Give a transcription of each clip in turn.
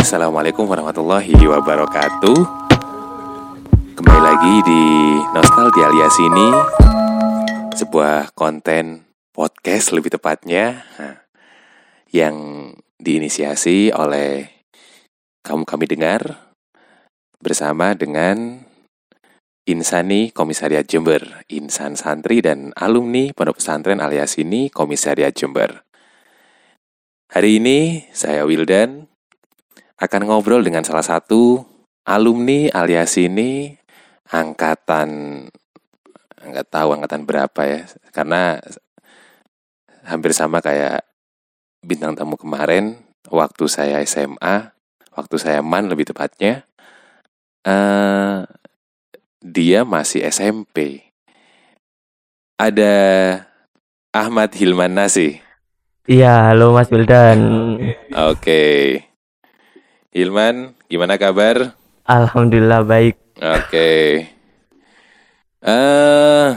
Assalamualaikum warahmatullahi wabarakatuh. Kembali lagi di Nostalgia alias ini, sebuah konten podcast lebih tepatnya yang diinisiasi oleh kamu kami dengar bersama dengan Insani Komisariat Jember, Insan Santri dan alumni Pondok Pesantren alias ini Komisariat Jember. Hari ini saya Wildan akan ngobrol dengan salah satu alumni alias ini angkatan nggak tahu angkatan berapa ya karena hampir sama kayak bintang tamu kemarin waktu saya SMA waktu saya man lebih tepatnya eh dia masih SMP ada Ahmad Hilman Nasi Iya, halo Mas Wildan. Oke. Hilman, gimana kabar? Alhamdulillah baik. Oke. Eh,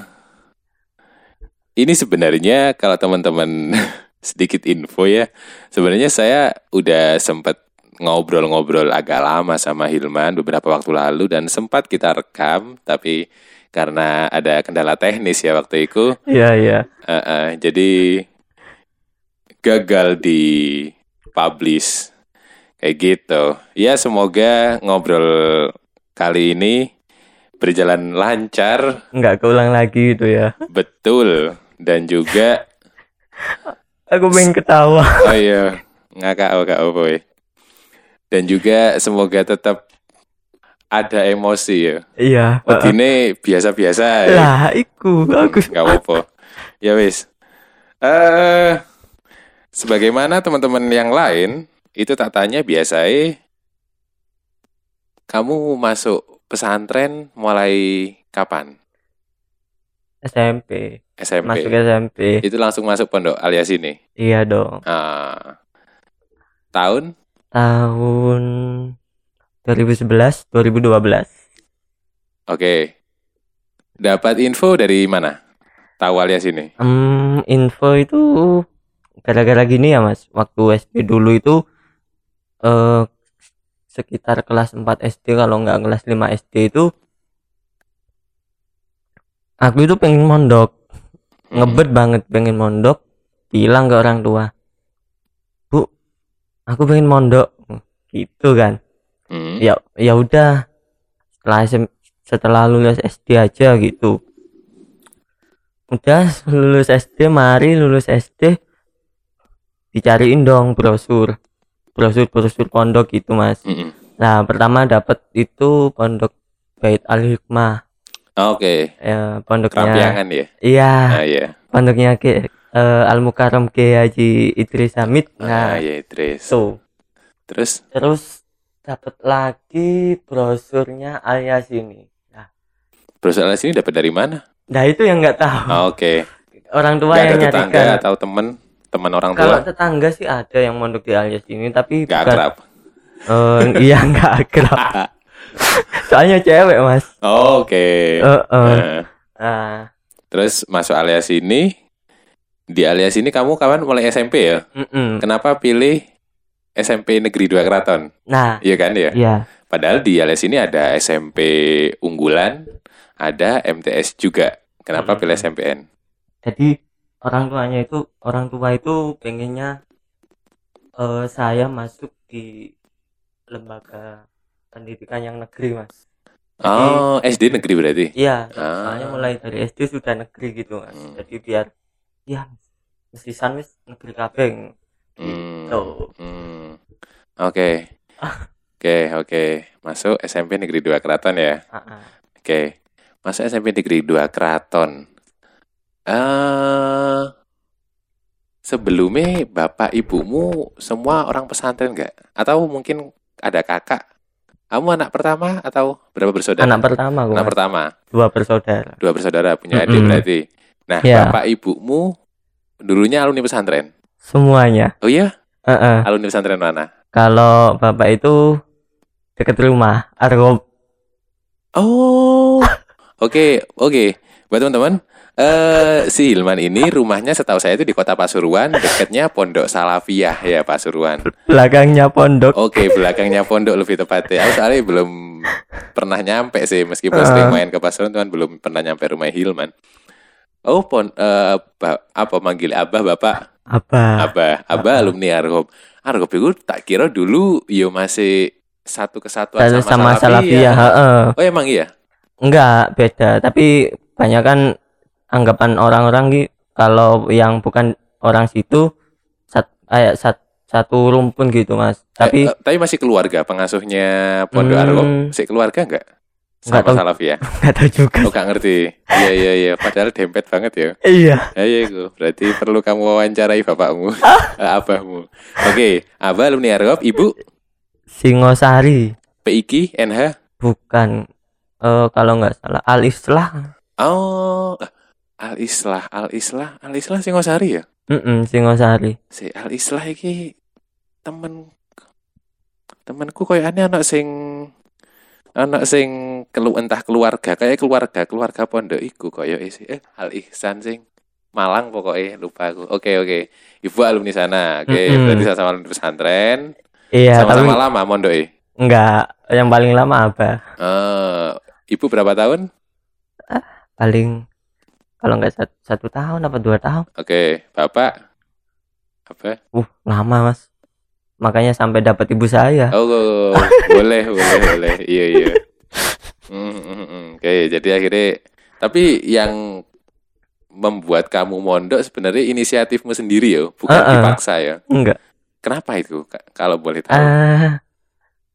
ini sebenarnya kalau teman-teman sedikit info ya, sebenarnya saya udah sempat ngobrol-ngobrol agak lama sama Hilman beberapa waktu lalu dan sempat kita rekam, tapi karena ada kendala teknis ya waktu itu, Iya, iya. eh, eh, jadi gagal di publish kayak gitu. Ya semoga ngobrol kali ini berjalan lancar, Nggak keulang lagi gitu ya. betul dan juga Aku pengen ketawa. oh iya ngakak ngakak boy. Dan juga semoga tetap ada emosi ya. Iya. Ini biasa-biasa ya. Lah, iku bagus. Gak apa-apa. Ya wis. Eh sebagaimana teman-teman yang lain itu tak tanya biasanya kamu masuk pesantren mulai kapan? SMP. SMP. Masuk SMP. Itu langsung masuk pondok alias ini. Iya dong. Ah. tahun? Tahun 2011, 2012. Oke. Dapat info dari mana? Tahu alias ini? Hmm, info itu gara-gara gini ya Mas. Waktu SD dulu itu eh sekitar kelas 4 SD kalau nggak kelas 5 SD itu aku itu pengen mondok. Ngebet banget pengen mondok bilang ke orang tua bu aku pengen mondok. Gitu kan. Hmm. ya ya udah setelah setelah lulus SD aja gitu. Udah lulus SD mari lulus SD dicariin dong brosur brosur brosur pondok gitu mas Mm-mm. nah pertama dapat itu pondok Bait Al Hikmah Oke. ya, pondoknya Rampiangan ya? iya Ah iya. pondoknya ke eh, Al Mukarram ke Haji Idris Hamid Ah nah iya, Idris. itu Terus terus dapat lagi brosurnya alias ini nah, brosur alias ini dapat dari mana? nah itu yang nggak tahu Ah, Oke. orang tua Gak yang ada tetangga nyarikan atau teman teman orang kalau tua? tetangga sih ada yang mondok di alias ini tapi Gak bukan- akrab. Eh, iya nggak akrab soalnya cewek mas Oh, Oke. Eh, eh. Nah, Ah, terus masuk alias ini. Di alias ini kamu kapan mulai SMP ya? mm-mm. Kenapa pilih SMP Negeri 2 Keraton? nah Iya kan ya? ya Padahal di alias ini ada SMP unggulan, ada MTS juga. Kenapa Hmm. pilih SMPN? jadi orang tuanya itu orang tua itu pengennya eh, saya masuk di lembaga pendidikan yang negeri mas Jadi- Oh, SD negeri berarti. iya Ah. soalnya mulai dari SD sudah negeri gitu mas Hmm. jadi biar ya mesti wis negeri kabeh Hmm. gitu Hmm. Oke. Oke, oke. Masuk SMP Negeri 2 Keraton ya. Ah, ah. Oke. Masuk SMP Negeri 2 Keraton. Eh sebelumnya bapak ibumu semua orang pesantren nggak? Atau mungkin ada kakak? Kamu anak pertama atau berapa bersaudara? anak pertama Anak mas pertama. dua bersaudara Dua bersaudara punya adik Mm-mm. berarti. Nah, Ya. bapak ibumu dulunya alumni pesantren. semuanya Oh iya, Ah, ah. alumni pesantren mana? kalau bapak itu dekat rumah Argob Oh, oke, oke. Buat teman-teman, eh si Hilman ini rumahnya setahu saya itu di kota Pasuruan, dekatnya Pondok Salafiyah ya Pasuruan. Belakangnya pondok. Oke, belakangnya pondok lebih tepatnya. Aku soalnya belum pernah nyampe sih, meskipun Ah. sering main ke Pasuruan, cuman belum pernah nyampe rumah Hilman. Oh, pon, ba- apa manggil abah bapak? Apa? Abah, abah alumni Argop. Argop itu tak kira dulu yo masih satu kesatuan Sama, sama, sama Salafiyah, heeh. Oh emang iya? Enggak, beda. Tapi banyak kan anggapan orang-orang ki kalau yang bukan orang situ sat, kayak sat- satu rumpun gitu, Mas. Tapi Eh, eh, tapi masih keluarga pengasuhnya Pondok Hmm. Si keluarga enggak? Nggak Sama tahu. Salafiyah. nggak tahu juga. Oh, gak ngerti. Iya, iya, iya. Padahal dempet banget ya. Iya. Ya, iya, itu. Berarti perlu kamu wawancarai bapakmu, eh, abahmu. Oke, abah alumni Argop, ibu Singosari, PIK, NH. bukan eh kalau nggak salah Al Islah. Oh, eh, Al Islah, Al Islah, Al Islah Singosari ya. Mm Singosari. Si Al Islah iki temen temenku koyo aneh anak sing anak sing kelu entah keluarga kayak keluarga keluarga pondok iku koyo isi eh Al Ihsan sing Malang pokoknya lupa aku. Oke oke. Ibu alumni sana. Oke, Mm-mm. berarti sama-sama alumni pesantren. Iya, tapi Sama-sama lama mondok enggak yang paling lama apa? Eh, ibu berapa tahun? Paling kalau nggak satu, satu tahun apa dua tahun? Oke, bapak apa? Uh, lama mas. Makanya sampai dapat ibu saya. Oh, boleh, boleh, boleh. Iya, iya. Hmm, hmm, hmm. Oke, jadi akhirnya tapi yang membuat kamu mondok sebenarnya inisiatifmu sendiri ya, bukan Uh-uh. dipaksa ya. Enggak. Kenapa itu? Ka- Kalau boleh tahu. Ah,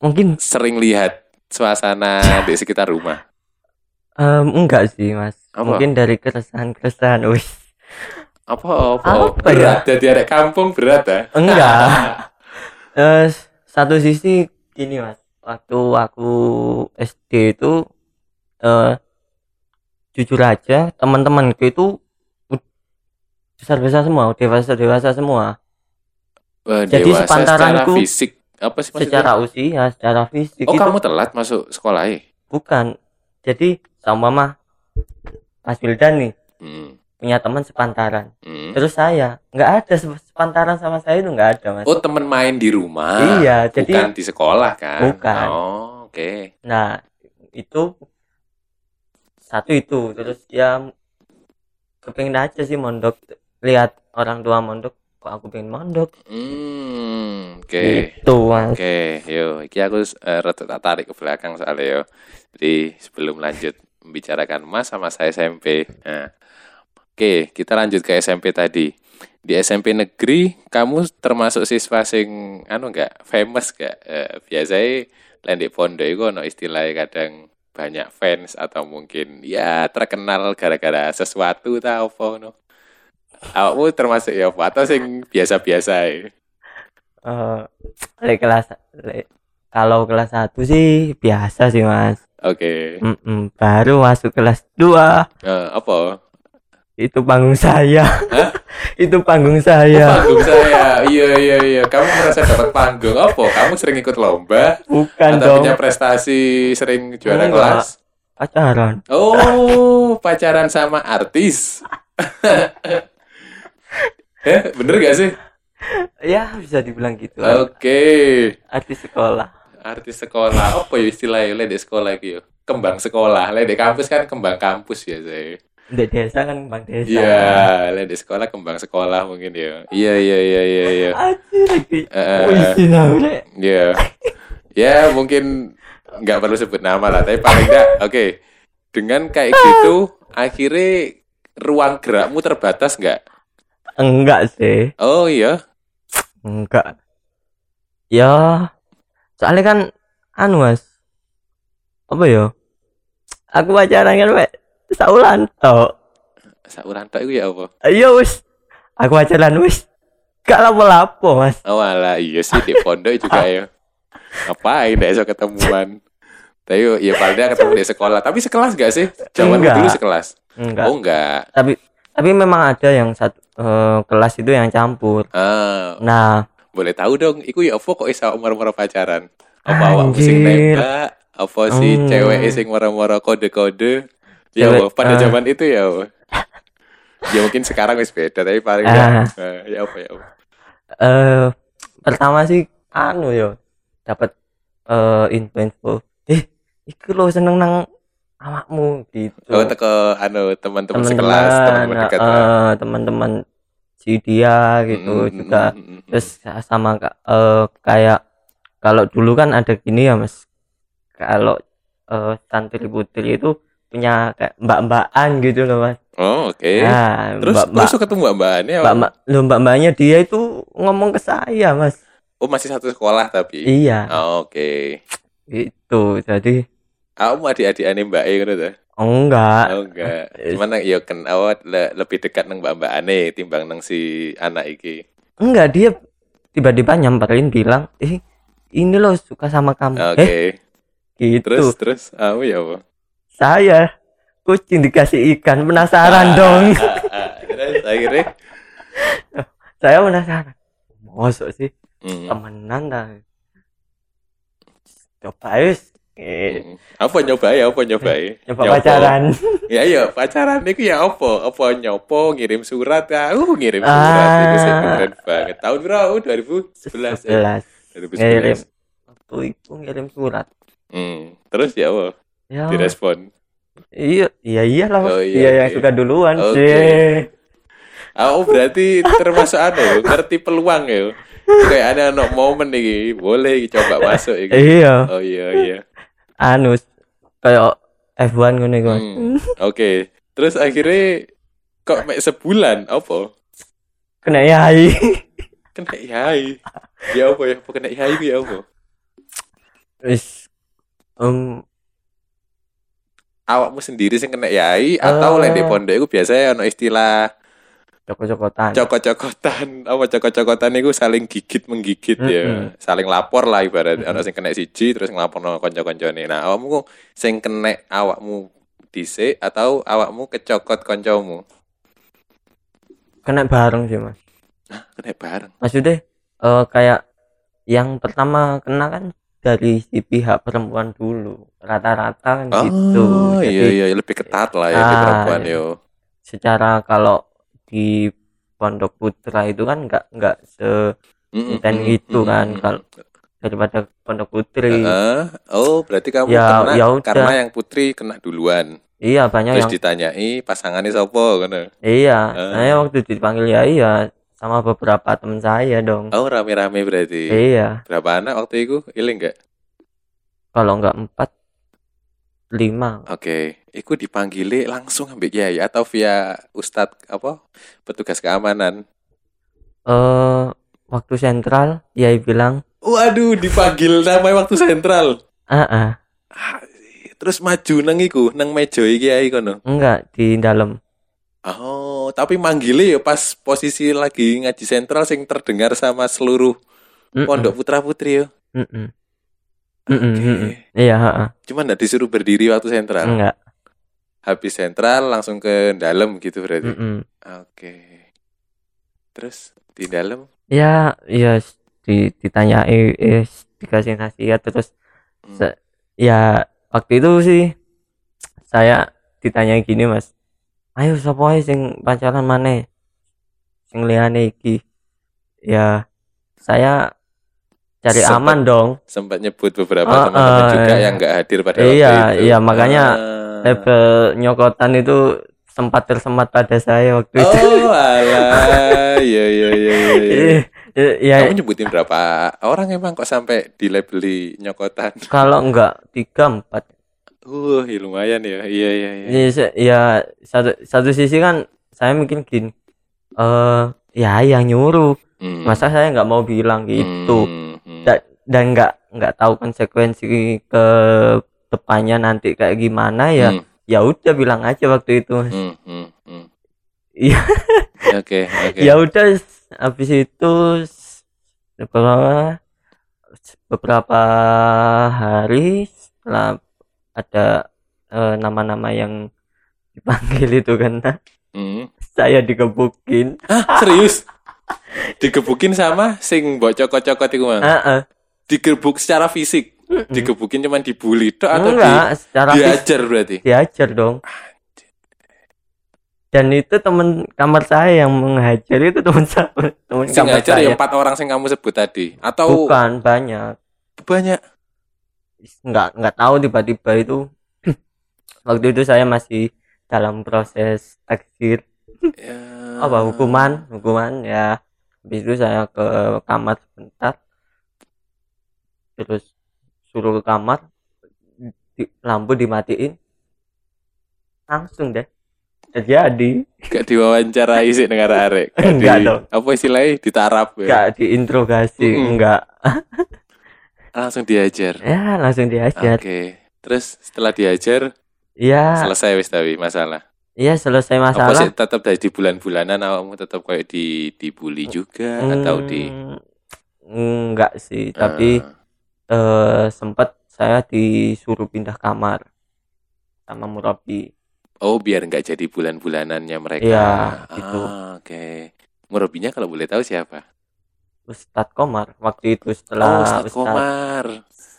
mungkin Sering lihat suasana di sekitar rumah. Em, enggak sih mas. Apa? Mungkin dari keresahan-keresahan. Wih, Apa apa? Apa ya? berat jadi ada kampung berat ya? enggak. Eh, satu sisi gini mas. Waktu aku SD itu eh jujur aja teman-temanku itu besar-besar semua, dewasa-dewasa semua. Wah, Jadi dewasa secara sepantaranku fisik apa sih maksudnya? Secara usia, secara fisik Oh, itu kamu telat masuk sekolah ya? bukan. Jadi sama mama Mas Wildan nih Hmm. punya teman sepantaran. hmm. Terus saya nggak ada se- sepantaran sama saya itu nggak ada mas. Oh, temen main di rumah. Iya, jadi- bukan di sekolah kan? Bukan. Oh, oke. Nah itu satu itu terus ya kepingin aja sih mondok lihat orang tua mondok kok aku pengen mondok Hmm, oke. gitu mas. Oke, yo, iki aku uh, rada tarik ke belakang soalnya yo. Jadi sebelum lanjut membicarakan Mas sama saya SMP. Nah, oke, kita lanjut ke SMP tadi. Di SMP negeri, kamu termasuk siswa sing anu enggak famous gak? Eh, biasanya lain di pondok itu ono istilahnya kadang banyak fans atau mungkin ya terkenal gara-gara sesuatu tau apa no. Termasuk ya apa? Atau sing biasa-biasa ya? Eh, le kelas le- kalau kelas satu sih biasa sih mas. Oke. Mm-mm, baru masuk kelas 2 Eh, apa? itu panggung saya. Hah? itu panggung Oh, saya. panggung saya. Iya iya iya. Kamu merasa dapat panggung apa? Kamu sering ikut lomba Bukan atau dong punya prestasi sering juara Enggak. kelas? pacaran. Oh, pacaran sama artis. eh, bener gak sih? Ya bisa dibilang gitu. Oke. Artis sekolah. Artis sekolah. Apa ya istilahnya le di sekolah gitu? Kembang sekolah. Le di kampus kan kembang kampus ya saya. Di desa kan bang desa. Iya, di sekolah kembang sekolah mungkin ya. Iya iya iya iya iya. Aji lagi. Eh, Wih, sinaure. Iya. Ya, mungkin nggak perlu sebut nama lah, tapi paling nggak, oke. Dengan kayak gitu, akhirnya ruang gerakmu terbatas nggak? Enggak sih. Oh iya. Enggak. Ya, soalnya kan anu mas, apa ya? Aku pacaran kan wek saulan tok. Sauran tok iku ya apa? Ayo wis, aku pacaran wis. Gak lapo-lapo mas. Oh alah, iya sih di pondok juga ya. Ngapain so ketemuan? Tapi ya paling ketemu di sekolah. Tapi sekelas gak sih? Zaman dulu sekelas. Enggak. Oh enggak. Tapi tapi memang ada yang satu eh, kelas itu yang campur. Ah, Nah, boleh tahu dong, iku ya apa kok isa umur-umur pacaran? Apa awakmu sing nembak? Apa si Hmm. cewek sing moro-moro kode-kode? Ya, pada ah. zaman itu ya. Ya mungkin sekarang wis beda tapi paling Ah. enggak. Eh, ya apa ya apa. eh pertama sih anu yo dapat eh info-info eh iku lo seneng nang awakmu gitu Oh, teko anu teman-teman sekelas, teman-teman dekat. eh, teman-teman si dia gitu Mm, mm, juga terus sama eh, kayak kalau dulu kan ada gini ya mas kalau eh, santri putri itu punya kayak mbak-mbakan gitu loh mas Oh, oke. nah Terus mbak-mbak terus ketemu mbak-mbaknya mbak mbak lo mbak mbaknya dia itu ngomong ke saya mas Oh, masih satu sekolah tapi. iya Oh, oke. itu jadi Aku adik-adikane Mbak E ngono to. Enggak. Oh, enggak. Cuman nang- ya ken awak le- lebih dekat nang mbak-mbakane timbang nang si anak iki. enggak dia tiba-tiba nyamperin bilang eh ini loh suka sama kamu. Oke. eh gitu. Terus terus aku ya apa? saya kucing dikasih ikan penasaran dong. Ah, ah, Terus akhirnya? Saya penasaran. Mosok sih hmm, temenan dah. Coba wis eh, apa nyoba ya apa nyoba ya? coba Nyopo. pacaran Ya iya, pacaran itu ya apa? Apa nyopo ngirim surat ya? Uh, ngirim surat Ah. itu keren banget. Tahun berapa? 2011 ya. 11 ngirim 2011. waktu itu ngirim surat Hmm. Terus ya apa? ya Direspon. iya iya iyalah. Oh, iya, iya yang oke. suka duluan Oke. sih Aku berarti termasuk anu, ngerti peluang ya. Kayak ada no momen nih, boleh coba masuk iya Oh iya iya. Anu kayak F1 ngono iku Mas. Hmm. Oke. Terus akhirnya kok mek sebulan apa? kena yai Kena yai. Ya apa ya? Apa kena yai ya apa? wis um, Awakmu sendiri sing kena yai atau Eh. lek di pondok iku biasanya ono istilah cokot-cokotan. Cokot-cokotan. Apa cokot-cokotan itu saling gigit menggigit ya. Mm-mm. saling lapor lah ibarat ono sing kena siji terus ngelaporno kanca-kancane. Nah awakmu sing kena awakmu dhisik atau awakmu kecokot kancamu? Kena bareng sih mas. Kena bareng? Maksudnya eh, kayak yang pertama kena kan dari si pihak perempuan dulu. Rata-rata kan gitu. oh iya jadi iya. Lebih ketat lah ya di Ah, perempuan iya. yo. Secara kalau di pondok putra itu kan nggak nggak se Dan mm-mm, gitu kan, mm-mm. kalau- daripada pondok putri. Heeh. oh berarti kamu Ya- kena ya udah. karena yang putri kena duluan. Iya banyak terus yang ditanyai pasangannya sopo kan iya Ah. saya waktu dipanggil ya iya sama beberapa teman saya dong. Oh rame-rame berarti. Iya. Berapa anak waktu itu? Iling nggak? Kalau nggak empat lima Oke, iku dipanggili langsung ambek Yai atau via Ustadz apa petugas keamanan. eh waktu sentral ya bilang Waduh, dipanggil namanya waktu sentral. ah ah, Ah, Terus maju nang iku, nang meja iki Yai kono. enggak di dalam Oh, tapi manggilnya ya pas posisi lagi ngaji sentral sing terdengar sama seluruh Mm-mm, pondok putra-putri ya. Mm-mm, Oke. mm-mm. iya ah. Cuma nggak disuruh berdiri waktu sentral. enggak Habis sentral langsung ke dalam gitu berarti. mm-mm. Oke. Terus di dalam ya iya di ditanyai eh dikasih nasihat terus Hmm. ya waktu itu sih saya ditanya gini mas ayo sapa ae sing pacaran mana sing liyane iki ya saya cari Sempet- aman dong sempat nyebut beberapa Ah, teman-teman ah, juga iya. yang nggak hadir pada Iya, waktu itu. iya, makanya Ah. level nyokotan itu sempat tersemat pada saya waktu itu Oh, alah. Iya, iya, iya, iya. iya. Eh, ya Kamu nyebutin berapa orang emang kok sampai dilabeli nyokotan? kalau enggak tiga empat Uh, ya lumayan ya. Iya, iya, iya. ya, ya satu satu sisi kan saya mungkin gini eh ya yang nyuruh Hmm. masa saya nggak mau bilang gitu Hmm, dan nggak nggak tahu konsekuensi ke depannya nanti kayak gimana ya Hmm, ya udah bilang aja waktu itu Mas. hmm, hmm, hmm. Iya. Oke, oke. ya udah habis itu beberapa beberapa hari setelah ada eh, nama-nama yang dipanggil itu kan Hmm. saya digebukin Hah, serius? Digebukin sama sing mbok cokot-cokot iku mang. Ah, ah. Digebuk secara fisik. Mm-mm. Digebukin cuman dibully tok atau di enggak secara fis- diajar berarti? diajar dong dan itu teman kamar saya yang menghajar itu teman saya teman kamar ngajar saya ya empat orang yang kamu sebut tadi atau bukan banyak banyak? nggak nggak tahu tiba-tiba itu waktu itu saya masih dalam proses takdir Ya. apa hukuman hukuman ya habis itu saya ke kamar sebentar terus suruh ke kamar di- lampu dimatiin langsung deh terjadi Gak diwawancarai sih dengan arek. Gak Enggak di- dong. Apa istilahnya ditarap ya? nggak diinterogasi Mm-mm. enggak Langsung diajar. ya langsung diajar Oke. Terus setelah diajar ya selesai wis tapi masalah. ya selesai Apa masalah sih tetap dari di bulan-bulanan awakmu tetap kayak di dibully juga atau di Hmm, enggak sih tapi Eh, eh, sempat saya disuruh pindah kamar sama murabi oh biar nggak jadi bulan-bulanannya mereka. Iya, Ah, gitu. Oke. Murabinya kalau boleh tahu siapa? Ustadz Komar waktu itu oh, setelah Ustadz Ustadz Komar.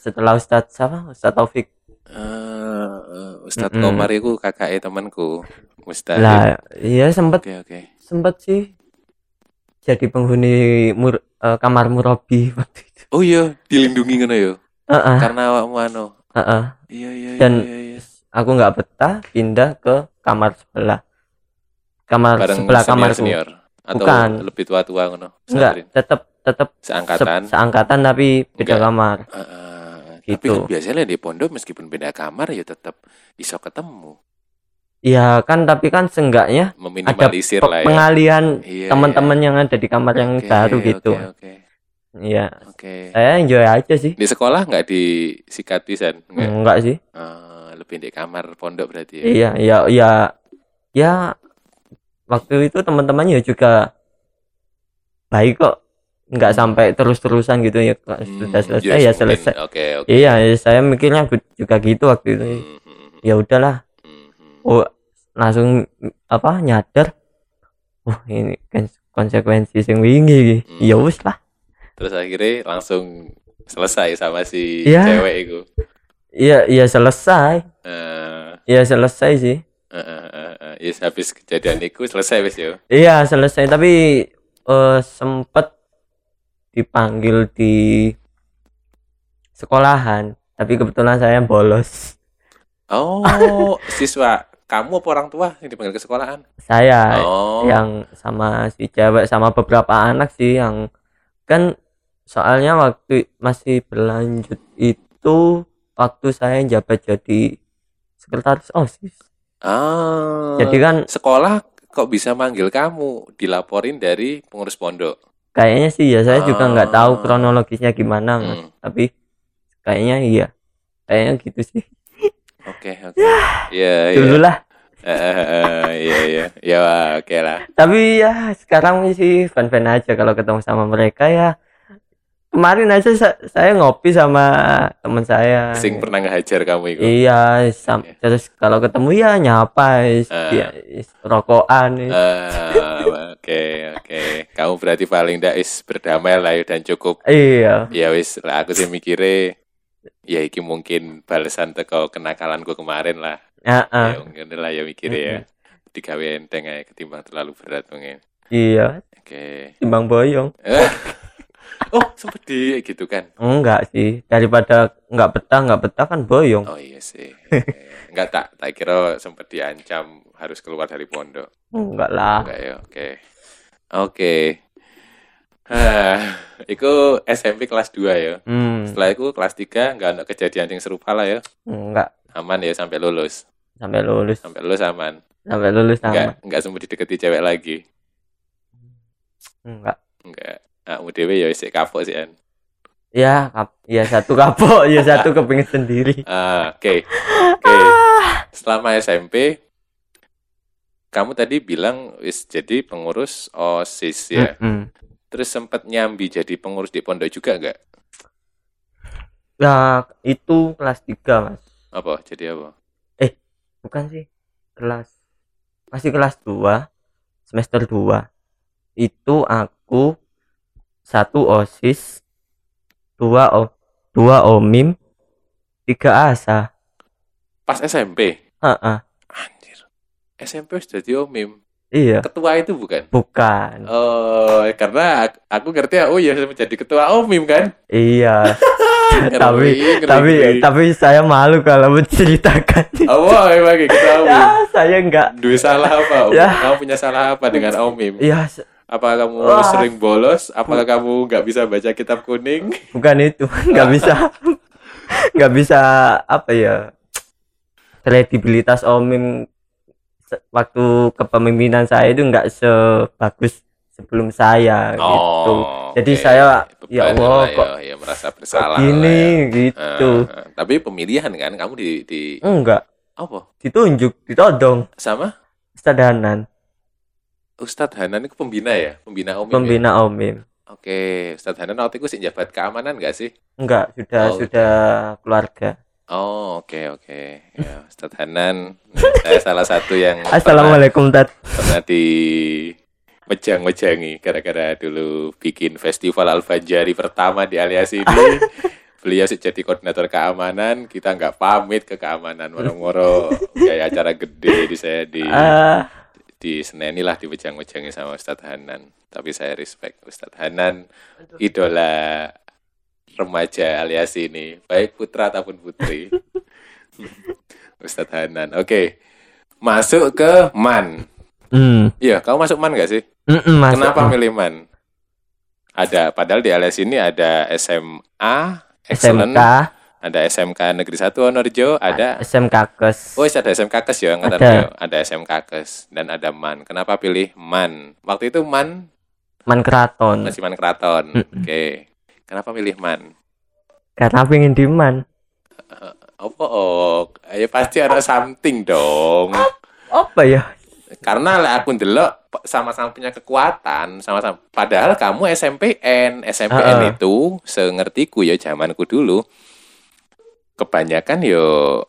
setelah Ustadz siapa Ustadz Taufik eh, Ustadz Mm-mm. Komar itu kakaknya temanku. Ustadz. lah iya sempat Oke, oke. sempat sih jadi penghuni mur, eh, kamar murabi waktu itu Oh iya, dilindungi ngono ya. Heeh, Karena awakmu anu. heeh. Iya, iya, iya, Dan- iya, iya. aku nggak betah pindah ke kamar sebelah kamar Bareng sebelah senior, kamarku senior atau Bukan. lebih tua-tua ngono. enggak tetap tetap Seangkatan. se- seangkatan tapi beda Enggak. kamar ah. Tapi Gitu. kan biasanya di pondok meskipun beda kamar ya tetap iso ketemu. Iya kan tapi kan seenggaknya Meminimalisir pe- lah ya. pengalian Iya, teman-teman yang ada di kamar iya. yang Oke, baru gitu Oke, oke. iya Oke. saya enjoy aja sih Di sekolah nggak disikati san? Nggak? enggak sih Ah, lebih di kamar pondok berarti ya. iya iya iya ya waktu itu teman-temannya juga baik kok nggak sampai terus-terusan gitu ya Hmm, sudah selesai yes, ya selesai Oke, oke. iya ya, saya mikirnya juga gitu waktu itu Hmm, hmm, hmm, ya udahlah. Oh langsung apa nyadar wah ini konsekuensi sing wingi Hmm. ya wis lah Terus akhirnya langsung selesai sama si Iya. cewek itu. iya iya selesai Eh, iya selesai sih eh, eh, eh, eh. Yes, habis kejadian itu selesai wis yo. Iya selesai tapi eh, sempet dipanggil di sekolahan tapi kebetulan saya bolos Oh, siswa kamu apa orang tua yang dipanggil ke sekolahan? saya Oh, yang sama si cewek sama beberapa anak sih yang kan soalnya waktu masih berlanjut itu waktu saya jabat jadi sekretaris osis. Ah, jadi kan sekolah kok bisa manggil kamu? Dilaporin dari pengurus pondok? kayaknya sih ya saya juga nggak tahu Ah. kronologisnya gimana mas. Hmm, tapi kayaknya iya. Kayaknya gitu sih Oke, oke. Iya, iya. dulu lah Eh, eh, eh, Iya, iya. Ya, oke lah. tapi ya sekarang sih fan-fan aja kalau ketemu sama mereka ya kemarin aja sa- saya ngopi sama teman saya Sing pernah ngehajar kamu itu. iya sam- terus kalau ketemu ya nyapa is- Ah. ya, is- rokokan is. Oke, oke. Kamu berarti paling ndak is berdamai lah ya dan cukup. iya Ya wis, lah aku sih mikirnya ya iki mungkin balasan teko kenakalanku kemarin lah. Ah, ah. Ya mungkin lah ya mikirnya ya. Digawe enteng ketimbang terlalu berat mungkin. iya Oke. timbang boyong oh, sempet di gitu kan. enggak sih daripada nggak betah nggak betah kan boyong Oh iya sih. Enggak tak tak kira sempet diancam harus keluar dari pondok. enggak lah Enggak ya, oke. Oke. Itu SMP kelas 2 ya. hmm Setelah itu kelas 3 enggak ada kejadian yang serupa lah ya. enggak Aman ya sampai lulus. sampai lulus Sampai lulus aman. sampai lulus sama Enggak enggak sempat dideketi cewek lagi. enggak Enggak. Ah, dewe ya wis kapok sih an. ya kap ya satu kapok ya satu kepingin sendiri Ah, oke. Oke. Selama SMP kamu tadi bilang wis jadi pengurus OSIS ya. Mm-mm. Terus sempat nyambi jadi pengurus di pondok juga enggak? ya itu kelas 3 mas Apa? Jadi apa? bukan sih kelas masih kelas 2 semester 2 itu aku satu osis dua o dua omim tiga asa Pas SMP. Heeh. Anjir. SMP sudah jadi omim. Iya, Ketua itu bukan? bukan. Oh, karena aku, aku ngerti ya, oh iya menjadi ketua omim kan? Iya. Ngeri, tapi ngeri, tapi ngeri. tapi saya malu kalau menceritakan. Oh, emang ketua omim. ya, saya enggak. Dua salah apa? Om? Ya. Kamu punya salah apa dengan omim? Iya, Apakah kamu Wah. sering bolos? Apakah kamu nggak bisa baca kitab kuning? bukan itu. Enggak bisa. Enggak bisa apa ya? Kredibilitas Omim waktu kepemimpinan saya itu enggak sebagus sebelum saya gitu. Jadi oke. saya ya Beban Allah lah kok ya, ya merasa bersalah lah ya. gitu. Ah. tapi pemilihan kan kamu di di Enggak, apa? ditunjuk, ditodong, Sama sadanan, Ustadz Hanan itu pembina ya, pembina omim. ya? pembina Omim. Oke, Ustadz Hanan waktu itu sih jabat keamanan nggak sih? Enggak, sudah Oh, sudah keluarga. Oh, oke oke. Ya, Ustadz Hanan, saya salah satu yang Assalamualaikum Tat. pernah di mejang-mejangi gara-gara dulu bikin festival Al-Fajari pertama di alias ini. Beliau sih jadi koordinator keamanan, kita nggak pamit ke keamanan moro-moro kayak acara gede di saya di Ah, di Seneni lah di mejang-mejangi sama Ustadz Hanan. Tapi saya respect Ustadz Hanan, idola remaja alias ini, baik putra ataupun putri. Ustadz Hanan. Oke, masuk ke Man. hmm, Iya, kamu masuk Man gak sih? masuk. Kenapa milih Man? Ada, padahal di alias ini ada SMA, Excellent, SMK, ada SMK Negeri 1 Honorjo, ada SMK Kes. Oh, ada SMK Kes ya, Ada. Rio. Ada SMK Kes dan ada MAN. Kenapa pilih MAN? Waktu itu MAN Man Keraton. masih MAN Keraton. Mm-mm. Oke. Kenapa pilih MAN? Karena pengen di man. Apa? Oh, ya pasti ada something dong. Apa ya? Karena lah aku p- sama-sama punya kekuatan, sama-sama. Padahal kamu SMPN, SMPN Heeh. itu sengertiku ya zamanku dulu. Kebanyakan yo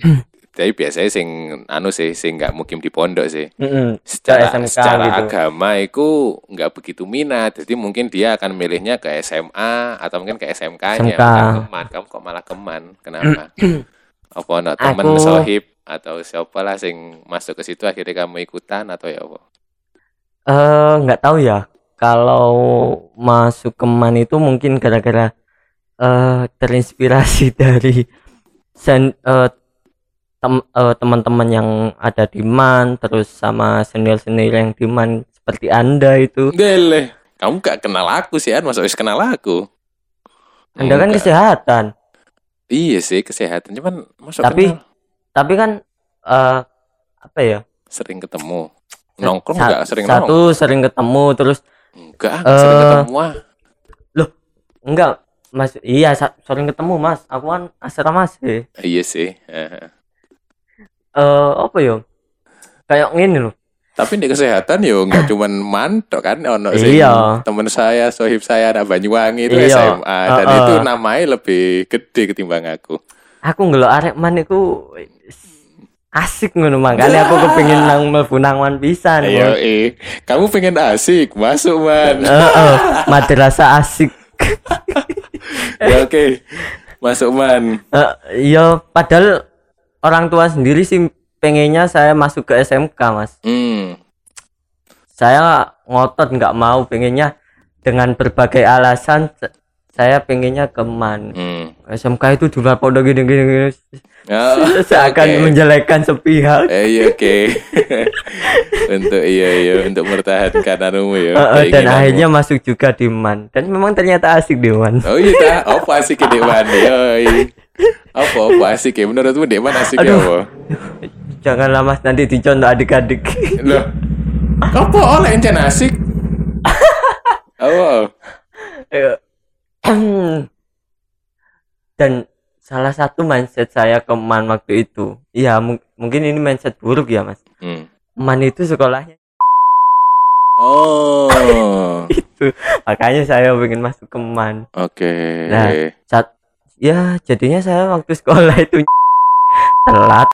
Tapi biasanya sing anu sih sing nggak mukim di pondok sih. Mm-mm. secara SMK secara gitu. agama itu nggak begitu minat jadi mungkin dia akan milihnya ke SMA atau mungkin ke SMK-nya SMK. keman kamu kok malah keman kenapa apa no temen Aku- sohib atau siapa lah sing masuk ke situ akhirnya kamu ikutan atau ya apa Eh, nggak tahu ya. Kalau masuk ke man itu mungkin gara-gara eh terinspirasi dari sen, eh, tem- eh, teman-teman yang ada di man, terus sama senior-senior yang di man seperti Anda itu. Dele, kamu gak kenal aku sih, An. Masa wis kenal aku? Anda kan Enggak. kesehatan. Iya sih, kesehatan. Cuman masuk Tapi- kenal. Tapi kan eh apa ya? Sering ketemu. Nongkrong Sa- enggak? Sering Satu nongkrong? sering ketemu terus Enggak, nggak sering Eh, ketemu ah. enggak Mas iya sering ketemu Mas. Aku kan asrama sih. Iya sih. Eh apa ya? Kayak gini loh. Tapi di kesehatan yo nggak cuman mantok kan ono sing Iya. temen saya, sohib saya anak Banyuwangi itu Iya. SMA dan Heeh. itu namanya lebih gede ketimbang aku. Aku ngelok arek man iku asik ngono makanya aku kepengin nang mlebu nang man pisan. Eh, kamu pengen asik masuk man. Heeh, madrasah asik. ya oke, masuk man. Eh, iya padahal orang tua sendiri sih pengennya saya masuk ke SMK, Mas. Hmm, Saya ngotot nggak mau pengennya dengan berbagai alasan saya pengennya ke man. hmm. SMK itu luar pondok gini gini, gini. Oh, seakan oke. menjelekkan sepihak. Eh, iya oke. untuk iya iya untuk mempertahankan anumu ya. Eh, eh, dan akhirnya masuk juga di man. Dan memang ternyata asik di man. Oh iya apa asik di man? Yoi. Apa apa asik ya? Menurutmu di mana asik ya Aduh. apa? Janganlah mas nanti dicontoh adik-adik. Loh, apa oleh encen asik? Oh, Ayo. Dan salah satu mindset saya ke man waktu itu, ya mung- mungkin ini mindset buruk ya mas. hmm. Man itu sekolahnya, oh, makanya saya pengen masuk ke man. oke. Nah. Saat, ya jadinya saya waktu sekolah itu telat,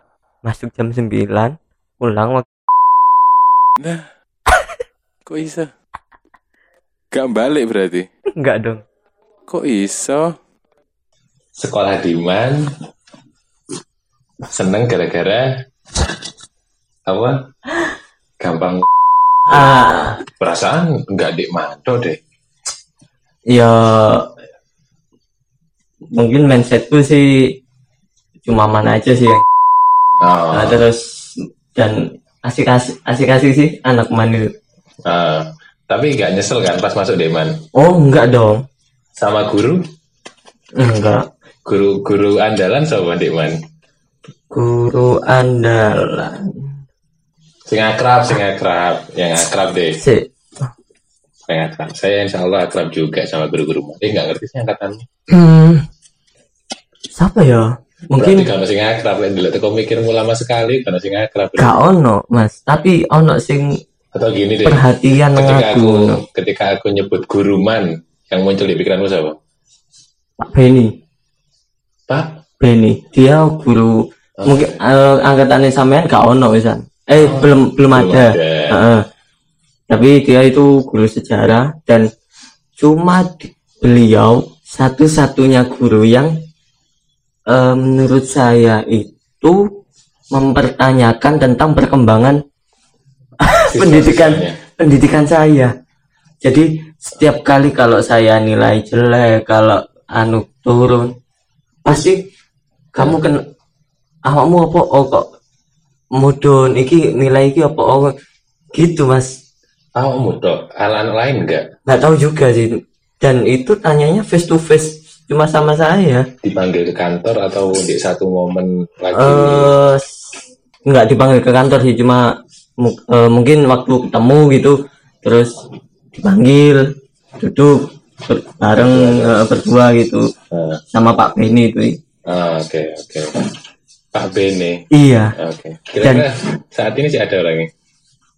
masuk jam 9 pulang waktu Kok bisa? Gak balik berarti? enggak dong. Kok iso? Sekolah di man Seneng gara-gara apa gampang ah perasaan nggak dik manto deh ya mungkin mindsetku sih cuma mana aja sih. Yang oh, Nah, terus dan asik asik asik asik sih anak mandi ah. tapi nggak nyesel kan pas masuk deman oh enggak dong. Sama guru? Enggak guru guru andalan sama deman guru andalan. Sing akrab sing akrab. Yang akrab deh. Si. Akrab. Saya insya Allah akrab juga sama guru-guru. Eh nggak ngerti sih angkatannya. Hmm, siapa ya? Mungkin kalau sing akrab yang dilihat kau mikirmu lama sekali karena sing akrab. Gak ono mas. Tapi ono sing atau gini deh perhatian ketika aku aku no. ketika aku nyebut guruman yang muncul di pikiranmu siapa? Pak Beni. Pak? Beni. Dia guru. Oh. mungkin eh, angkatannya sampean gak ono misan eh Oh, belum belum ada. ada. Heeh. tapi dia itu guru sejarah dan cuma beliau satu-satunya guru yang eh, menurut saya itu mempertanyakan tentang perkembangan pendidikan Siswa-siswanya. pendidikan saya. Jadi setiap kali kalau saya nilai jelek, kalau anu turun, pasti kamu kan awakmu apa? Oh kok mudun? Iki nilai iki apa? Oh gitu mas. Oh, mudah. Anak lain enggak nggak tahu juga sih. Dan itu tanyanya face to face cuma sama saya. Dipanggil ke kantor atau di satu momen lagi? Eh nggak dipanggil ke kantor sih cuma eh, mungkin waktu ketemu gitu terus dipanggil duduk ber- bareng eh, berdua gitu. Ah, sama Pak Beni itu. Ah, oke oke. Pak Bene iya. Oke. Kira-kira saat ini sih ada orangnya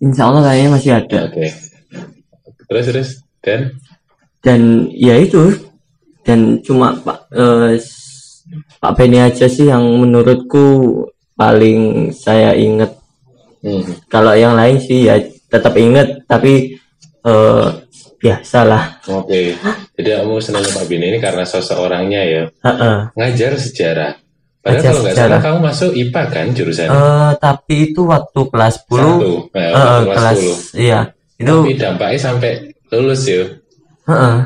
Insya Allah kayaknya masih ada. Oke. Terus terus dan? Dan ya itu dan cuma Pak eh, Pak Beni aja sih yang menurutku paling saya ingat. Hmm, kalau yang lain sih ya tetap ingat tapi eh biasalah oke. Jadi kamu senang Pak Bene ini karena sosok orangnya ya. Heeh. ngajar sejarah. Padahal Ngajar kalau nggak sejarah. salah kamu masuk IPA kan jurusan? Eh, tapi itu waktu kelas 10 satu. Nah, eh, waktu kelas kelas 10 iya. Itu tapi dampaknya sampai lulus ya. Heeh.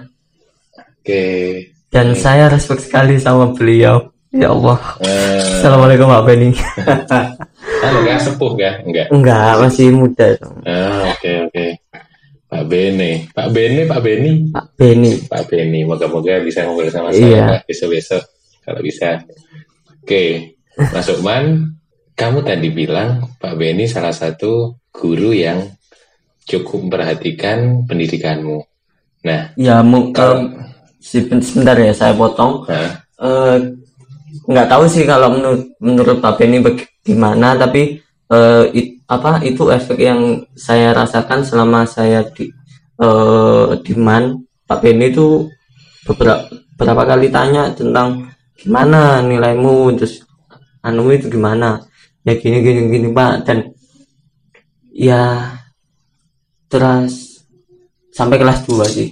oke dan saya respect sekali sama beliau. Ya Allah. Eh, Assalamualaikum Pak Beni anu nggak sepuh nggak enggak? Enggak masih muda. Ah, oke oke. Pak Bene, Pak Bene, Pak Beni, Pak Beni Pak Beni. Moga-moga bisa ngobrol sama Iya. saya Pak, besok-besok kalau bisa. Oke, Mas Ukman, kamu tadi bilang Pak Beni salah satu guru yang cukup memperhatikan pendidikanmu. Nah, ya mu- kalau sebentar ya saya potong. Nah, Eh, nggak tahu sih kalau menurut menurut Pak Beni bagaimana tapi eh, it- apa itu efek yang saya rasakan selama saya di eh, di MAN Pak Beni itu beberapa beberapa kali tanya tentang gimana nilaimu terus anu itu gimana? Ya gini gini gini Pak dan ya terus sampai kelas 2 sih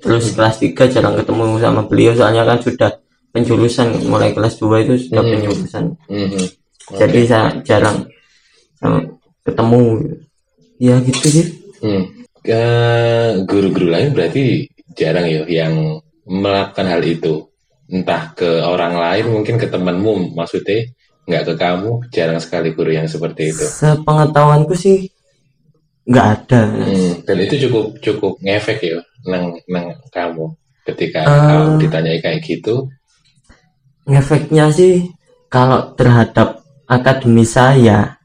terus kelas 3 jarang ketemu sama beliau soalnya kan sudah penjurusan mulai kelas 2 itu sudah Hmm. penjurusan mhm. jadi saya jarang sama ketemu ya gitu sih Hmm. Ke guru-guru lain berarti jarang ya yang melakukan hal itu. Entah ke orang lain, mungkin ke temanmu, maksudnya nggak ke kamu, jarang sekali guru yang seperti itu. sepengetahuanku sih nggak ada Hmm. Dan itu cukup cukup ngefek ya, nang nang kamu. Ketika Eh. kamu ditanyai kayak gitu, ngefeknya sih kalau terhadap akademi saya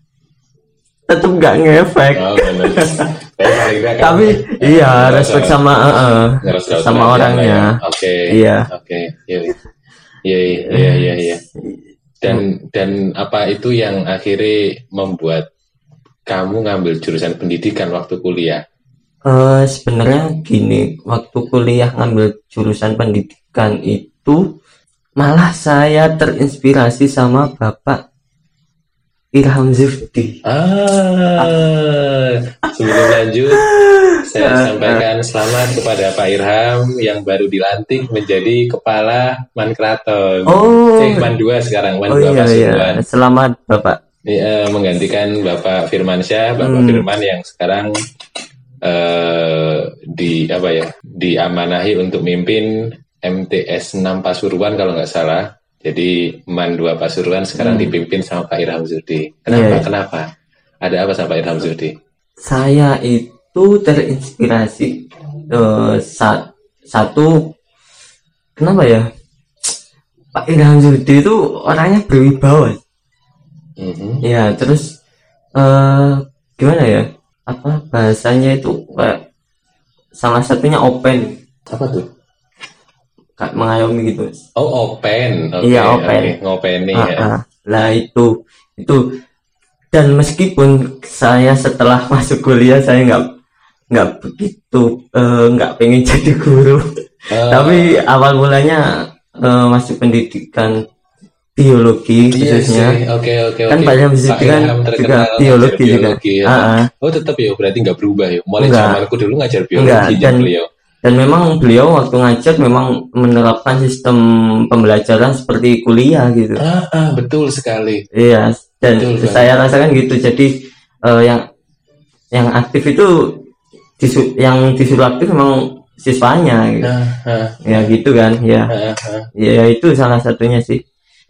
tetap nggak ngefek oh. Tapi tapi iya respect sama ngerasa sama perhatian lah orangnya ya. Oke. iya Oke, iya, iya, iya, iya, iya. Dan dan apa itu yang akhirnya membuat kamu ngambil jurusan pendidikan waktu kuliah? Eh, sebenarnya gini, waktu kuliah ngambil jurusan pendidikan itu malah saya terinspirasi sama Bapak Ilham Zufti. Ah, sebelum lanjut, saya sampaikan selamat kepada Pak Irham yang baru dilantik menjadi kepala Man Kraton. Oh, Eh, Man 2 sekarang, Man oh 2 iya iya. Selamat Bapak Eh, menggantikan Bapak Firmansyah, Bapak Hmm. Firman yang sekarang eh di apa ya diamanahi untuk mimpin MTS 6 Pasuruan kalau nggak salah. Jadi Man 2 Pasuruan sekarang Hmm. dipimpin sama Pak Irham Zudi. Kenapa? Iya. Kenapa? Ada apa sama Pak Irham Zudi? Saya itu terinspirasi eh, sa- satu kenapa ya? Pak Ilham Zudi itu orangnya berwibawa. Mhm. Ya, terus eh gimana ya? Apa bahasanya itu kayak salah satunya open, Apa tuh? kayak mengayomi gitu. Oh open, oke, Iya, open. oke. ngopeni Ah, ya. ah. Lah itu itu dan meskipun saya setelah masuk kuliah saya nggak nggak begitu eh, nggak pengen jadi guru Eh, tapi awal mulanya eh, masuk pendidikan biologi iya khususnya oke oke kan oke. Ilham Pak Zudi kan juga ngajar biologi juga biologi, ya. Ah, ah. Oh tetap ya berarti nggak berubah ya. Mulai Enggak. zamanku dulu ngajar Enggak, biologi dan dan- beliau. dan memang beliau waktu ngajar memang menerapkan sistem pembelajaran seperti kuliah gitu Ah, ah, betul sekali. Iya, dan Betul, saya rasakan gitu. Jadi eh, yang yang aktif itu disu- yang disuruh aktif memang siswanya gitu. Ah, ah, Ya gitu kan. Ya, ah, ah. ya itu salah satunya sih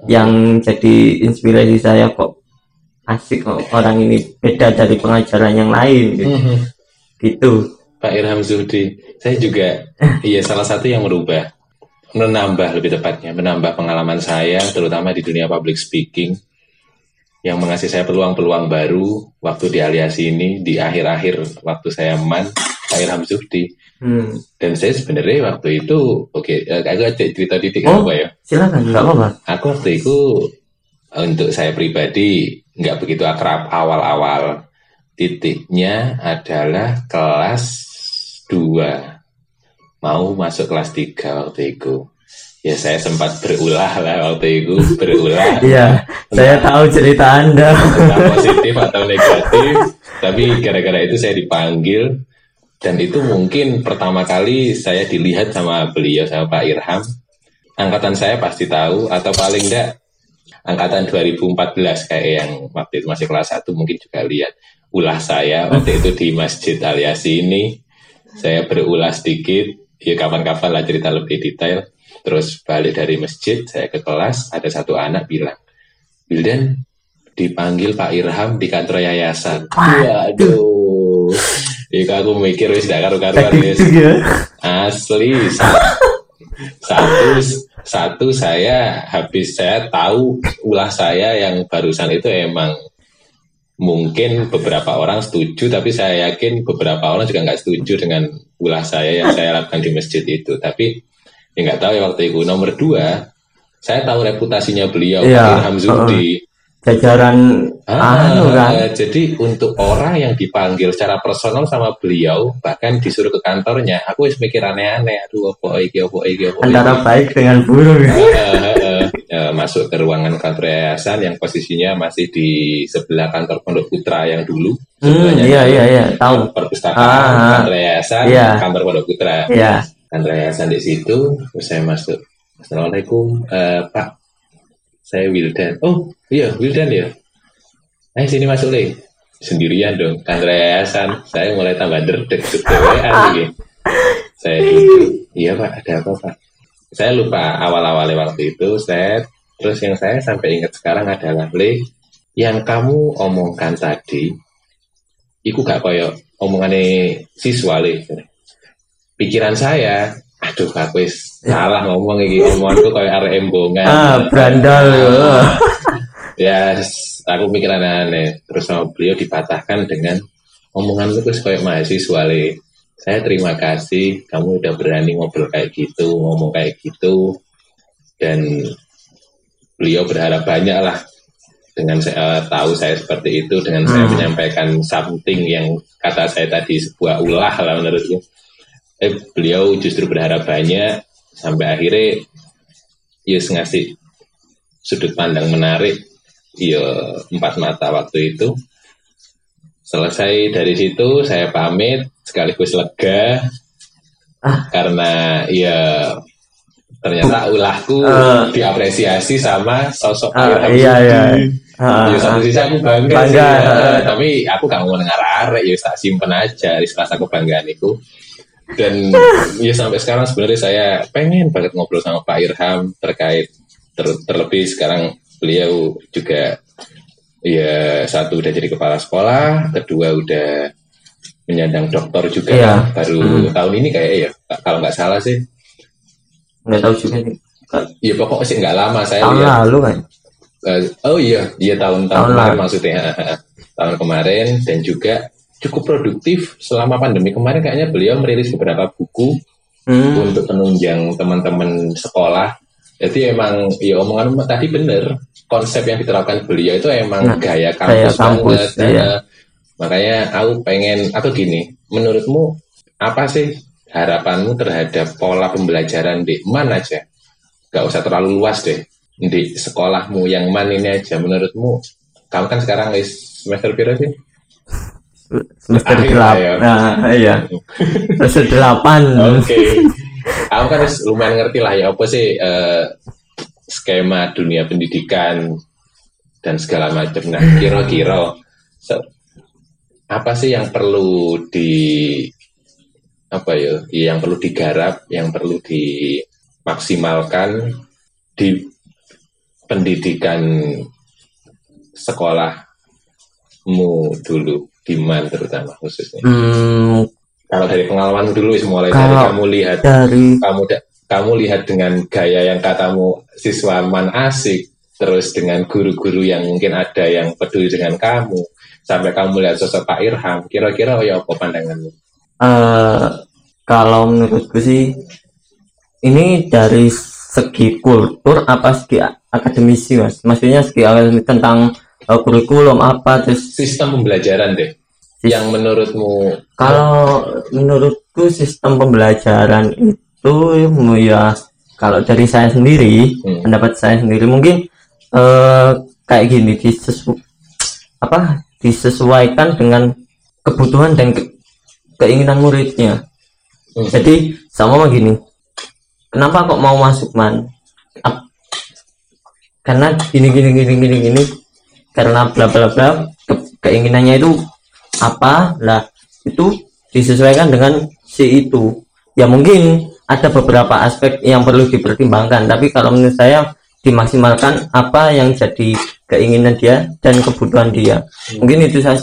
yang jadi inspirasi saya kok asik kok orang ini beda dari pengajaran yang lain gitu. Mhm. Gitu. Pak Irham Zuhdi, saya juga iya salah satu yang merubah, menambah lebih tepatnya, menambah pengalaman saya, terutama di dunia public speaking, yang mengasih saya peluang-peluang baru waktu di aliasi ini, di akhir-akhir waktu saya man, Pak Irham Zuhdi. Hmm. Dan saya sebenarnya waktu itu, oke, eh, aku ada cerita titik Oh. apa ya? Silakan, nggak apa-apa. Aku waktu itu untuk saya pribadi nggak begitu akrab awal-awal. Titiknya adalah kelas 2. Mau masuk kelas 3 waktu itu. Ya saya sempat berulah lah waktu itu, berulah. Iya, saya tahu cerita Anda. Entah positif atau negatif. Tapi gara-gara itu saya dipanggil. Dan itu mungkin pertama kali saya dilihat sama beliau, sama Pak Irham. Angkatan saya pasti tahu, atau paling enggak angkatan 2014 kayak yang waktu itu masih kelas 1 mungkin juga lihat ulah saya waktu itu di Masjid Aliasi ini. Saya berulah sedikit, ya kapan-kapan lah cerita lebih detail. Terus balik dari masjid, saya ke kelas, ada satu anak bilang, Bildan, dipanggil Pak Irham di kantor yayasan. Waduh. Iku aku mikir wis gak karu-karuan wis. Gitu ya. Asli. Sa- Satu satu saya habis saya tahu ulah saya yang barusan itu emang mungkin beberapa orang setuju tapi saya yakin beberapa orang juga nggak setuju dengan ulah saya yang saya lakukan di masjid itu tapi ya nggak tahu ya waktu itu nomor dua saya tahu reputasinya beliau Iya, Pak Irham Zudi Jajaran Ah, anu kan. jadi untuk orang yang dipanggil secara personal sama beliau, bahkan disuruh ke kantornya, aku wis mikir aneh-aneh, aduh apa iki apa iki apa iki. Antara baik dengan buruk. Eh, eh, eh, eh, masuk ke ruangan kantor yayasan yang posisinya masih di sebelah kantor Pondok Putra yang dulu. Hmm, iya iya iya, tahu. Perpustakaan, Ah, kantor yayasan, iya. kantor Pondok Putra. Iya. Kantor yayasan di situ, terus saya masuk. Assalamualaikum, Eh, Pak. Saya Wildan. Oh, iya Wildan ya. Ayo sini masuk deh. Sendirian dong, kantor yayasan. Saya mulai tambah derdek lagi. Saya duduk. Iya Pak, ada apa Pak? Saya lupa awal-awalnya waktu itu. Saya terus yang saya sampai ingat sekarang adalah Le, yang kamu omongkan tadi, iku gak koyo omongannya siswa Le. Pikiran saya, aduh aku wis salah ngomong iki omonganku koyo arek embongan. Ah, brandal. ya s- aku mikir aneh-aneh terus sama beliau dipatahkan dengan omongan lu terus kayak mahasiswa le saya terima kasih kamu udah berani ngobrol kayak gitu ngomong kayak gitu dan beliau berharap banyak lah dengan saya tahu saya seperti itu dengan saya Hmm. menyampaikan something yang kata saya tadi sebuah ulah lah menurutku eh beliau justru berharap banyak sampai akhirnya Yus ngasih sudut pandang menarik iya empat mata waktu itu selesai dari situ saya pamit sekaligus lega Ah. karena ya ternyata ulahku Eh. diapresiasi sama sosok Ah, Ilham iya, Sudi. iya. Ya satu sisi aku bangga, Bangga, sih ya. ah. tapi aku gak mau dengar arek ya tak simpen aja di rasa kebanggaan itu dan ya sampai sekarang sebenarnya saya pengen banget ngobrol sama Pak Irham terkait ter- terlebih sekarang beliau juga ya satu udah jadi kepala sekolah kedua udah menyandang doktor juga Iya. baru Hmm. tahun ini kayak ya kalau nggak salah sih nggak tahu juga nih ya pokoknya sih nggak lama saya tahun lihat lalu kan oh iya, iya tahun-tahun lalu. maksudnya tahun kemarin dan juga cukup produktif selama pandemi kemarin kayaknya beliau merilis beberapa buku hmm. untuk penunjang teman-teman sekolah. Jadi emang ya omongan tadi bener konsep yang diterapkan beliau itu emang Nah, gaya gaya kampus, kampus, banget. iya. Nah, makanya aku pengen atau gini, menurutmu apa sih harapanmu terhadap pola pembelajaran di mana aja? Gak usah terlalu luas deh di sekolahmu yang man ini aja menurutmu kamu kan sekarang semester berapa sih? Semester Akhir lah delapan ya. nah iya semester delapan Oke. Kamu kan wis lumayan ngerti lah ya apa sih eh, skema dunia pendidikan dan segala macam. Nah, kira-kira se- apa sih yang perlu di apa ya? Yang perlu digarap, yang perlu dimaksimalkan di pendidikan sekolahmu dulu, di MAN terutama khususnya. hmm, Kalau dari pengalaman dulu mulai dari kamu lihat dari kamu da- kamu lihat dengan gaya yang katamu siswa man asik terus dengan guru-guru yang mungkin ada yang peduli dengan kamu sampai kamu lihat sosok Pak Irham kira-kira oh ya apa pandanganmu? Eh, kalau menurutku sih ini dari segi kultur apa segi akademisi mas? Maksudnya segi akademisi tentang eh, kurikulum apa terus sistem pembelajaran deh Sis- yang menurutmu kalau menurutku sistem pembelajaran itu ya kalau dari saya sendiri Hmm. pendapat saya sendiri mungkin eh, kayak gini disesu apa disesuaikan dengan kebutuhan dan ke- keinginan muridnya Hmm. jadi sama mah gini kenapa kok mau masuk man karena gini gini gini gini gini karena bla bla bla ke- keinginannya itu apa? Lah itu disesuaikan dengan si itu. Ya mungkin ada beberapa aspek yang perlu dipertimbangkan tapi kalau menurut saya dimaksimalkan apa yang jadi keinginan dia dan kebutuhan dia. Mungkin itu saya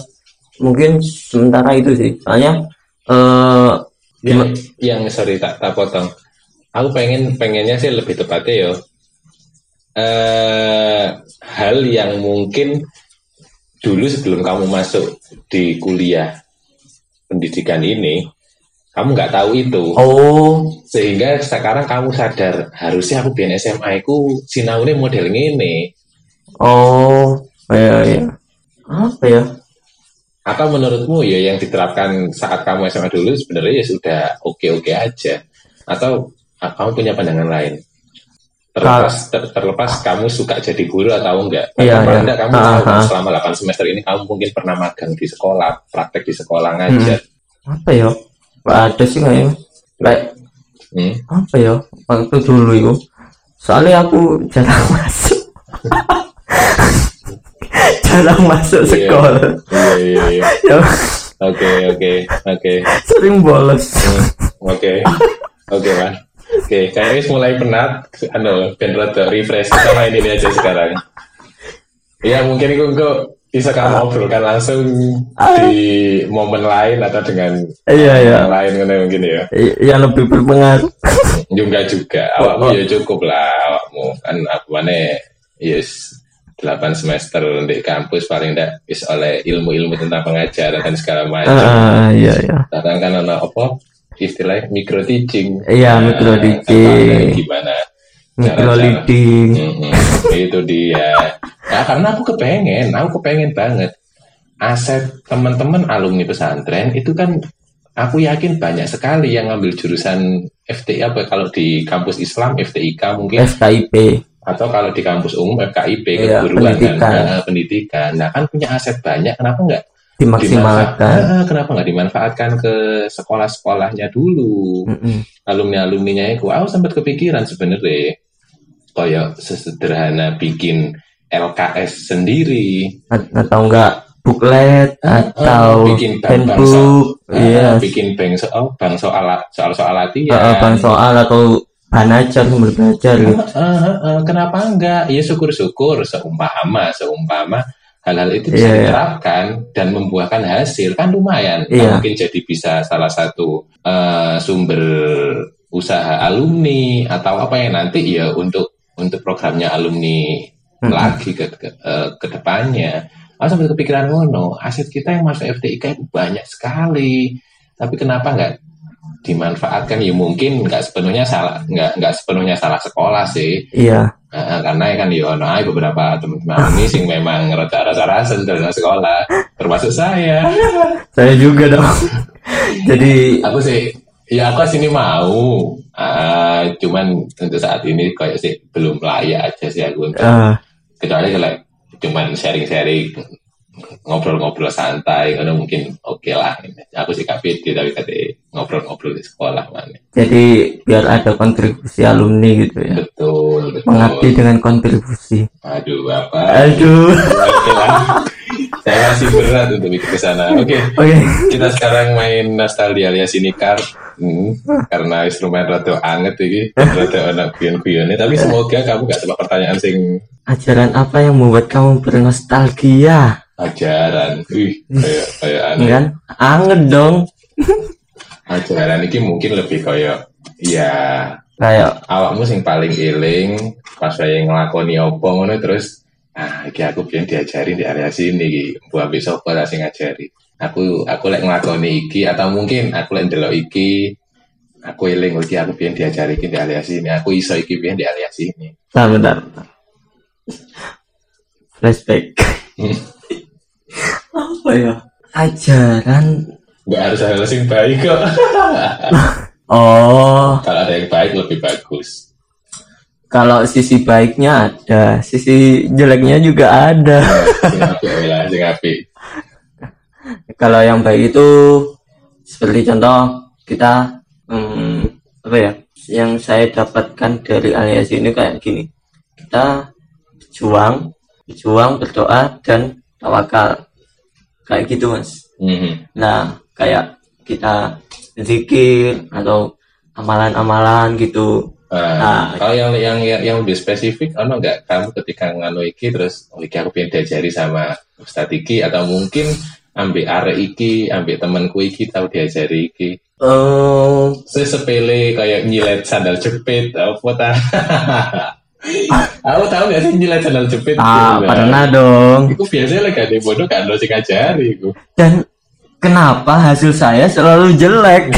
mungkin sementara itu sih. Soalnya eh yang, yang sorry tak tak potong. Aku pengen pengennya sih lebih tepatnya yo eh hal yang mungkin dulu sebelum kamu masuk di kuliah pendidikan ini kamu nggak tahu itu. Oh. Sehingga sekarang kamu sadar harusnya aku biar SMA aku sinaune model ini oh iya iya. Apa ya? Atau menurutmu ya yang diterapkan saat kamu SMA dulu sebenarnya ya sudah oke-oke aja? Atau ah, kamu punya pandangan lain terlepas ter- terlepas kamu suka jadi guru atau enggak. Iya, Atau iya. enggak kamu Ah, tahu kan ah. selama 8 semester ini kamu mungkin pernah magang di sekolah praktek di sekolah ngajar. Apa ya? Nggak ada sih kayaknya. Kayak Hmm. apa ya? Waktu dulu itu. Soalnya aku jarang masuk. Jarang masuk Iya. sekolah. Iya iya iya. Ya. Oke oke oke. Sering bolos. Hmm, Oke, oke man. Oke, kayaknya mulai penat. Anu, rada refresh main ini aja sekarang. Ya mungkin itu kok bisa kamu obrolkan langsung di momen lain atau dengan iya iya yang lain kan mungkin ya. I- yang lebih berpengaruh Juga juga, awakmu ya cukup lah awakmu kan apa mana yes 8 semester di kampus paling enggak is oleh ilmu-ilmu tentang pengajaran dan segala macam. ah iya iya Sekarang kan ada apa istilahnya micro teaching. Iya, micro teaching. Gimana? micro leading Mm-mm, itu dia. Nah, karena aku kepengen, aku kepengen banget aset teman-teman alumni pesantren itu kan aku yakin banyak sekali yang ngambil jurusan FTI apa kalau di kampus Islam FTIK mungkin SKIP atau kalau di kampus umum FKIP Iya, keguruan pendidikan. kan Nah, pendidikan. Nah kan punya aset banyak, kenapa nggak dimaksimalkan. Dimanfaat- kenapa nggak dimanfaatkan ke sekolah-sekolahnya dulu? Mm-mm. alumni-alumninya itu aku sempat kepikiran sebenarnya kayak sesederhana bikin LKS sendiri. A- atau enggak booklet atau bikin bank handbook. soal, iya bikin bank soal bank soal soal soal latihan. Uh, bang soal atau bahan ajar sumber belajar Eh, eh, eh, kenapa enggak? Ya syukur-syukur seumpama, seumpama hal-hal itu bisa Iya, iya. diterapkan dan membuahkan hasil kan lumayan. Nah, Iya. mungkin jadi bisa salah satu eh, sumber usaha alumni atau apa ya nanti ya untuk untuk programnya alumni Mm-mm. lagi ke ke, eh, ke depannya. Ah, sampai kepikiran ngono, aset kita yang masuk FTIK itu banyak sekali. Tapi kenapa nggak dimanfaatkan? Ya mungkin nggak sepenuhnya salah, nggak nggak sepenuhnya salah sekolah sih. iya Nah, karena kan ya ono ae beberapa teman-teman ini sing memang rada rasa dalam sekolah, termasuk saya. saya juga dong. Jadi Aku sih, ya aku sini mau, Ah, cuman untuk saat ini kayak sih belum layak aja sih aku untuk eh, kecuali kalau cuman sharing-sharing ngobrol-ngobrol santai karena mungkin oke lah. Aku sih kapit tapi kata ngobrol-ngobrol di sekolah mana jadi biar ada kontribusi alumni gitu ya. Betul betul. Mengabdi dengan kontribusi. Aduh apa? Aduh. Saya masih berat untuk mikir ke sana. Oke oke. kita sekarang main nostalgia alias ini card. Hmm, karena instrumen rada anget ini rada anak guyon-guyonnya tapi semoga kamu gak tebak pertanyaan sing ajaran apa yang membuat kamu bernostalgia ajaran. Wih kayak kayak aneh. Kan? Anget dong. Ajaran ini mungkin lebih kayak ya kayak awakmu sing paling eling pas saya ngelakoni opo ngono terus ah iki aku pengen diajari di area sini iki. Mbok ambek sapa lah sing ngajari. Aku aku lek ngelakoni iki atau mungkin aku lek ndelok iki aku eling iki aku pengen diajari di area sini aku iso iki pengen di area sini. Bentar bentar. Flashback apa ya? Ajaran. Nggak harus hal sing baik kok. Oh. Kalau ada yang baik lebih bagus. Kalau sisi baiknya ada sisi jeleknya juga ada. Apik. Kalau yang baik itu seperti contoh kita hmm, apa ya yang saya dapatkan dari alias ini kayak gini. Kita berjuang berjuang berdoa dan tawakal kayak gitu mas Mhm. nah kayak kita zikir atau amalan-amalan gitu Nah, Ah. kalau yang yang yang, yang lebih spesifik, ono nggak kamu ketika nganu iki terus, oh iki aku pengen diajari sama Ustadz iki atau mungkin ambil arek iki, ambil temanku iki tahu diajari iki. eh Sesepele kayak nyilet sandal jepit, apa ta? aku tahu gak sih nyilet sandal jepit? ah, Nah, pernah dong. Iku biasanya lagi ada bodoh kan lo sing ngajari iku. dan kenapa hasil saya selalu jelek?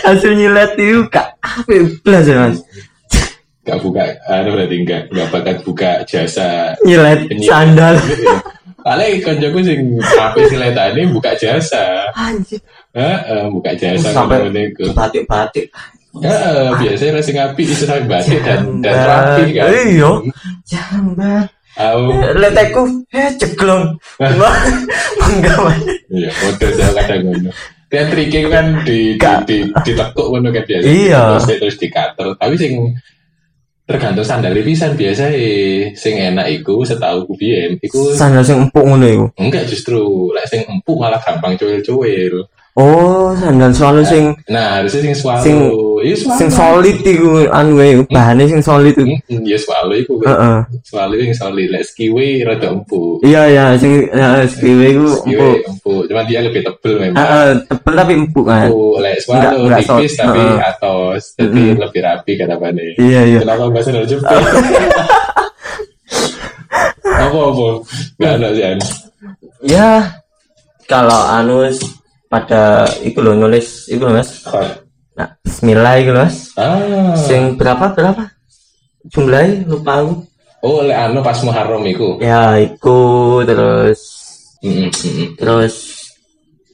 Hasil nyilet itu kak apa belas ya mas. Gak buka, anu berarti enggak, enggak bakat buka jasa nyilet sandal Paling koncoku sing apa siletane buka jasa. anjir. Heeh, buka jasa Sampai- batik-batik Heeh, biasanya racing api sampe batik dan dan rapi kan. Iya. jambat Aku leteku eh ceglong enggak mas iya, model saya kadang ngono. Dan triknya kan di di di, ditekuk ngono kan biasa. Iya. Terus terus di cutter. Tapi sing tergantung sandal pisan biasa sing enak iku setahu ku biyen iku sandal sing empuk ngono iku enggak justru lek sing empuk malah gampang cuil-cuil. Oh sandal selalu sing Nah, harusnya sing swallow. Sing- Iya, swallow. sing solid iku anu iku bahane sing solid iku Hmm, Iya, swallow iku. heeh Swallow yang solid. Lek skiwe rada empuk. iya iya sing ya, skiwe iku empuk empuk. Cuma dia lebih tebel memang. heeh tebel tapi empuk kan Empuk. Lek swallow Enggak- enggak tipis tapi heeh. atos. Jadi lebih rapi kata Pane. iya iya Kenapa Mbak Sandal jepit? Apa-apa? Gak ada sih. Ya kalau anu pada iku lho nulis iku lho mas nah Bismillah iku lho mas Ah. sing berapa berapa jumlahnya lupa aku Oh, lek anu pas Muharram iku. ya iku terus Mm, mm, mm, mm. terus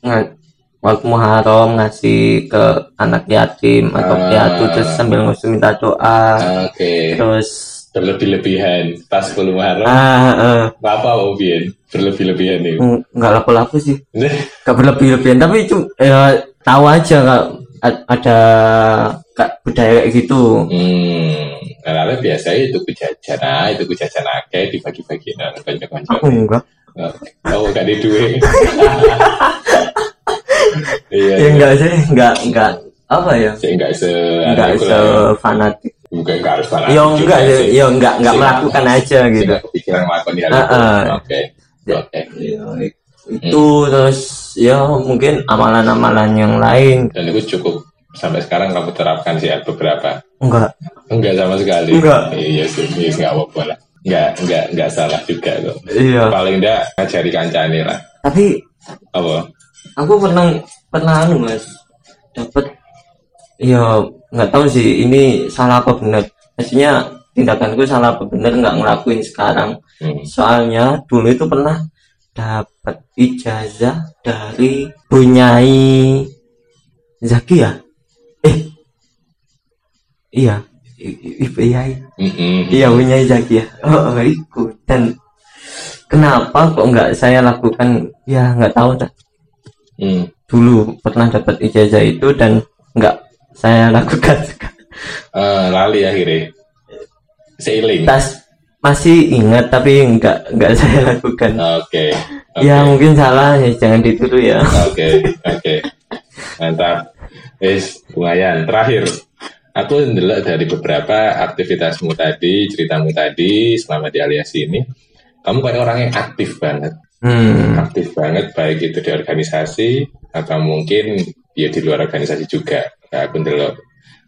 nggak waktu Muharram ngasih ke anak yatim atau Ah. piatu terus sambil ngusung minta doa Oke. terus Berlebih-lebihan pas 10 Muharram. ah eh, Apa Obien? Berlebih-lebihan itu. nggak laku-laku sih nggak berlebih-lebihan tapi cuma ya tahu aja kak ada kak budaya kayak gitu Hmm, lalu biasanya itu jajan, nah itu jajan akeh dibagi-bagi nang kanca-kanca. aku enggak Oh, gak di duit. Iya, ya enggak sih enggak enggak apa ya enggak se enggak aku se fanatik Bukan enggak harus fanatik ya enggak ya sih. ya enggak enggak melakukan aja gitu nggak kepikiran melakukan hal itu. Oke. Ya. Oke. Ya, itu terus ya mungkin amalan-amalan yang lain Dan itu cukup sampai sekarang kamu terapkan sih ya, beberapa. enggak Enggak sama sekali. Enggak. Iya sih, iya enggak apa-apa lah. Enggak, enggak, enggak salah juga kok. iya Paling enggak ngajari kancane lah. tapi Apa? aku pernah pernah anu mas dapat ya nggak tahu sih ini salah apa benar. Maksudnya tindakanku salah apa benar nggak ngelakuin sekarang. Hmm. soalnya dulu itu pernah dapat ijazah dari Bunyai Zaki ya? Eh iya I- i- i- iya Mm-mm. iya Bunyai Zaki ya. Oh, oh itu dan kenapa kok nggak saya lakukan? Ya nggak tahu dah Hmm. dulu pernah dapat ijazah itu dan nggak saya lakukan Eh, lali akhirnya. Seiling. tas masih ingat tapi nggak nggak saya lakukan Oke. Oke. ya mungkin salah ya jangan ditiru ya Oke, oke. Mantap. Wis, lumayan. Terakhir, aku ndelok dari beberapa aktivitasmu tadi, ceritamu tadi selama di aliasi ini, kamu kayak orang yang aktif banget. hmm, Aktif banget, baik itu di organisasi, atau mungkin ya di luar organisasi juga. Aku ndelok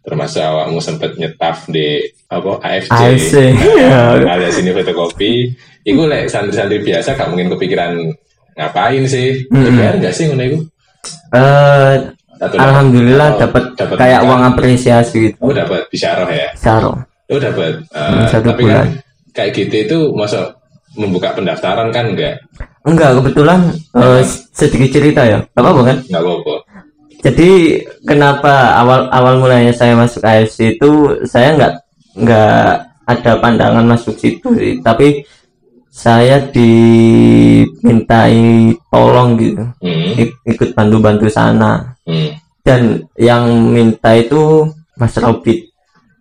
termasuk awakmu sempat nyetaf di apa AFC, AFC. Nah, alias ini fotokopi. Iku lek santri-santri biasa gak mungkin kepikiran ngapain sih? Mm-mm. Kepikiran gak sih ngono iku? eh, Atau alhamdulillah dapat kayak uang apresiasi gitu Oh dapat bisyarah ya? Saro Oh dapat. Hmm, satu tapi bulan. kan kayak gitu itu masa membuka pendaftaran kan enggak? enggak kebetulan eh, sedikit cerita ya Gak apa-apa kan Enggak apa-apa. Jadi kenapa awal awal mulanya saya masuk AFC itu saya nggak nggak ada pandangan masuk situ sih tapi saya dimintai tolong gitu Hmm. ik- ikut bantu-bantu sana hmm. dan yang minta itu Mas Robit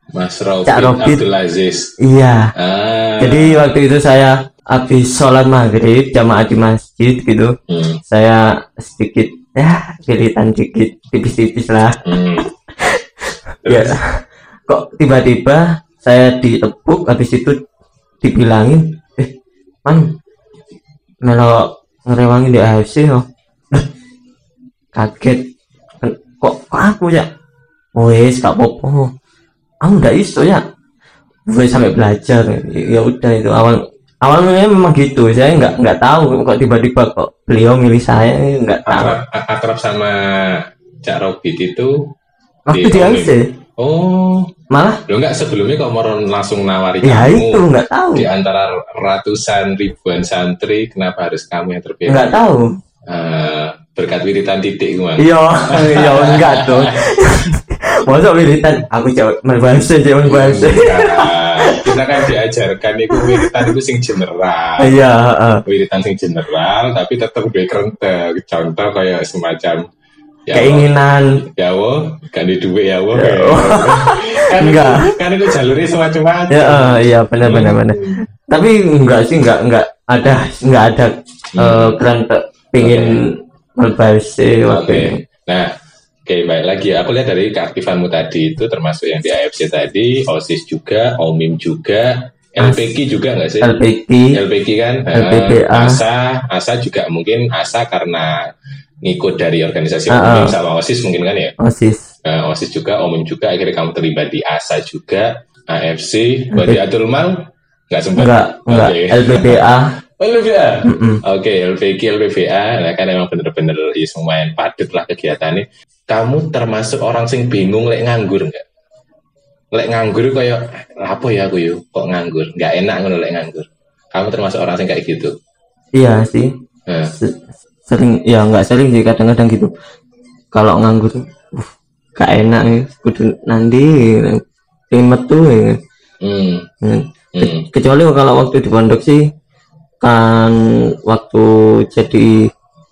Mas Robin Cak. Abdul Aziz. iya Ah. jadi waktu itu saya habis sholat maghrib jamaah di masjid gitu Hmm. saya sedikit ya kiritan dikit tipis-tipis lah. Hmm. ya kok tiba-tiba saya ditepuk habis itu dibilangin eh man melo ngerewangin di AFC yo kaget. Ken- kok, kok aku ya? Wes gak apa-apa. Aku ndak iso ya. Gue sampai belajar. Ya udah itu awal awalnya memang gitu. Saya nggak nggak tahu kok tiba-tiba kok beliau milih saya nggak tahu. Akrab, sama Cak Robit itu waktu di di. AFC Oh, malah? Lo enggak sebelumnya kok mau langsung nawari ya kamu itu nggak tahu. di antara ratusan ribuan santri, kenapa harus kamu yang terpilih? nggak tahu. Eh, berkat wiritan titik Mas. iya iya enggak dong masa wiritan. Aku jawab berbahasa jawab bahasa Enggak. Kita kan diajarkan itu wiritan itu sing general. iya heeh. Wiritan sing general tapi tetap gue kerentek. Contoh kayak semacam ya keinginan ya wo, kan di duit ya wo. Ya, kan Enggak. Itu, kan itu jalurnya semacam-macam. ya eh, iya benar benar benar tapi enggak sih enggak enggak ada enggak ada eh keren pengen berbahasa Oke. waktu itu. Nah, oke baik lagi. Aku lihat dari keaktifanmu tadi itu termasuk yang di AFC tadi, OSIS juga, OMIM juga, LPK juga nggak sih? LPG LPK kan? LPPA. Eh, ASA, ASA juga mungkin ASA karena ngikut dari organisasi Ah, OMIM sama OSIS mungkin kan ya? osis Eh, OSIS juga, OMIM juga, akhirnya kamu terlibat di ASA juga, AFC, berarti Atul Mal nggak sempat? enggak enggak Oke. LPPA Oh, LPVA? Mm-mm. Oke, LPG, LPVA, nah kan emang bener-bener ya lumayan padat lah kegiatannya. Kamu termasuk orang sing bingung lek nganggur nggak? Lek nganggur kayak apa ya aku yuk? Kok nganggur? Nggak enak ngono lek nganggur. Kamu termasuk orang sing kayak gitu. iya sih Nah, Se- sering ya nggak sering sih kadang-kadang gitu kalau nganggur uh, gak enak nih kudu nanti pengen metu ya. hmm, Hmm. hmm, kecuali kalau waktu di pondok sih kan waktu jadi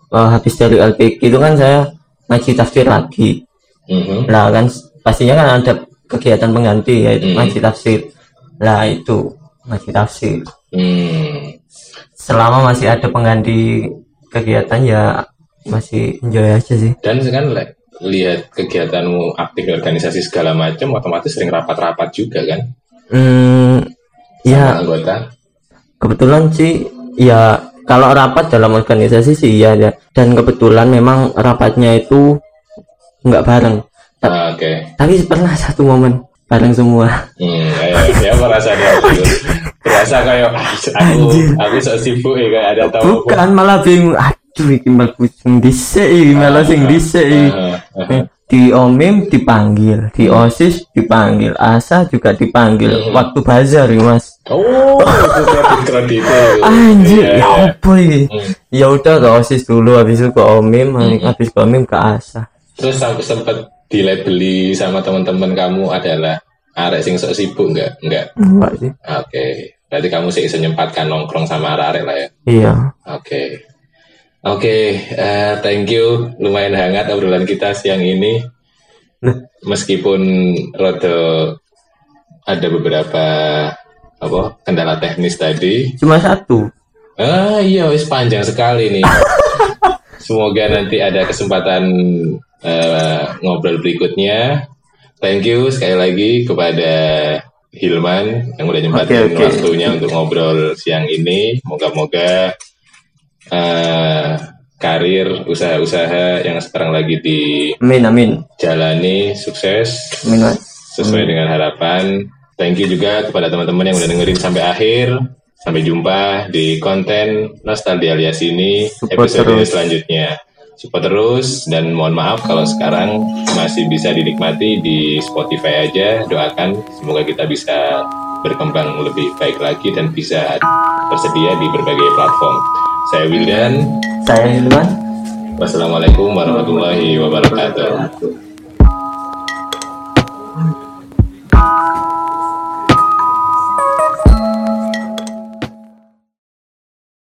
eh, habis dari LPG itu kan saya ngaji tafsir lagi Mhm. Lah kan pastinya kan ada kegiatan pengganti yaitu Hmm. ngaji tafsir. Lah itu ngaji tafsir. Hmm. Selama masih ada pengganti kegiatan ya masih enjoy aja sih. Dan kan le- lihat kegiatanmu aktif organisasi segala macam, otomatis sering rapat-rapat juga kan? Hmm, ya Anggota. Kebetulan sih ya kalau rapat dalam organisasi sih iya ya. Dan kebetulan memang rapatnya itu nggak bareng. Ah, Oke. Tapi pernah satu momen bareng semua. Hmm, ayo, ya merasa dia Berasa kayak aku aku sok sibuk ya kayak ada tamu. Bukan malah bingung. Iki mlebu sing dhisik iki malah sing dhisik iki. Ah, ah, Di OMIM dipanggil, di OSIS dipanggil, ASA juga dipanggil. Waktu bazar ya, Mas. Oh, kredit. Anjir, Iya, ya iya. apa ini? Hmm. Ya udah ke OSIS dulu, habis itu ke OMIM, habis ke OMIM ke ASA. Terus sampai sempat dilabeli sama teman-teman kamu adalah arek sing sok sibuk enggak? Enggak. Enggak sih. Oke. Berarti kamu sih bisa nyempatkan nongkrong sama arek-arek lah ya. Iya. Oke. Oke, eh, thank you. Lumayan hangat obrolan kita siang ini. Nah. Meskipun rada ada beberapa apa kendala teknis tadi. Cuma satu. Ah iya, wis panjang sekali nih. Semoga nanti ada kesempatan eh, ngobrol berikutnya. Thank you sekali lagi kepada Hilman yang udah nyempatin Oke, oke. waktunya untuk ngobrol siang ini. Moga-moga eh, karir usaha-usaha yang sekarang lagi Amin, amin. dijalani sukses Amin, Mas. sesuai dengan harapan. Thank you juga kepada teman-teman yang udah dengerin sampai akhir. Sampai jumpa di konten Nostalgia alias ini Support episode terus. selanjutnya. Support terus dan mohon maaf kalau sekarang masih bisa dinikmati di Spotify aja. Doakan semoga kita bisa berkembang lebih baik lagi dan bisa tersedia di berbagai platform. Saya Wildan. Saya Hilman. Wassalamualaikum warahmatullahi wabarakatuh.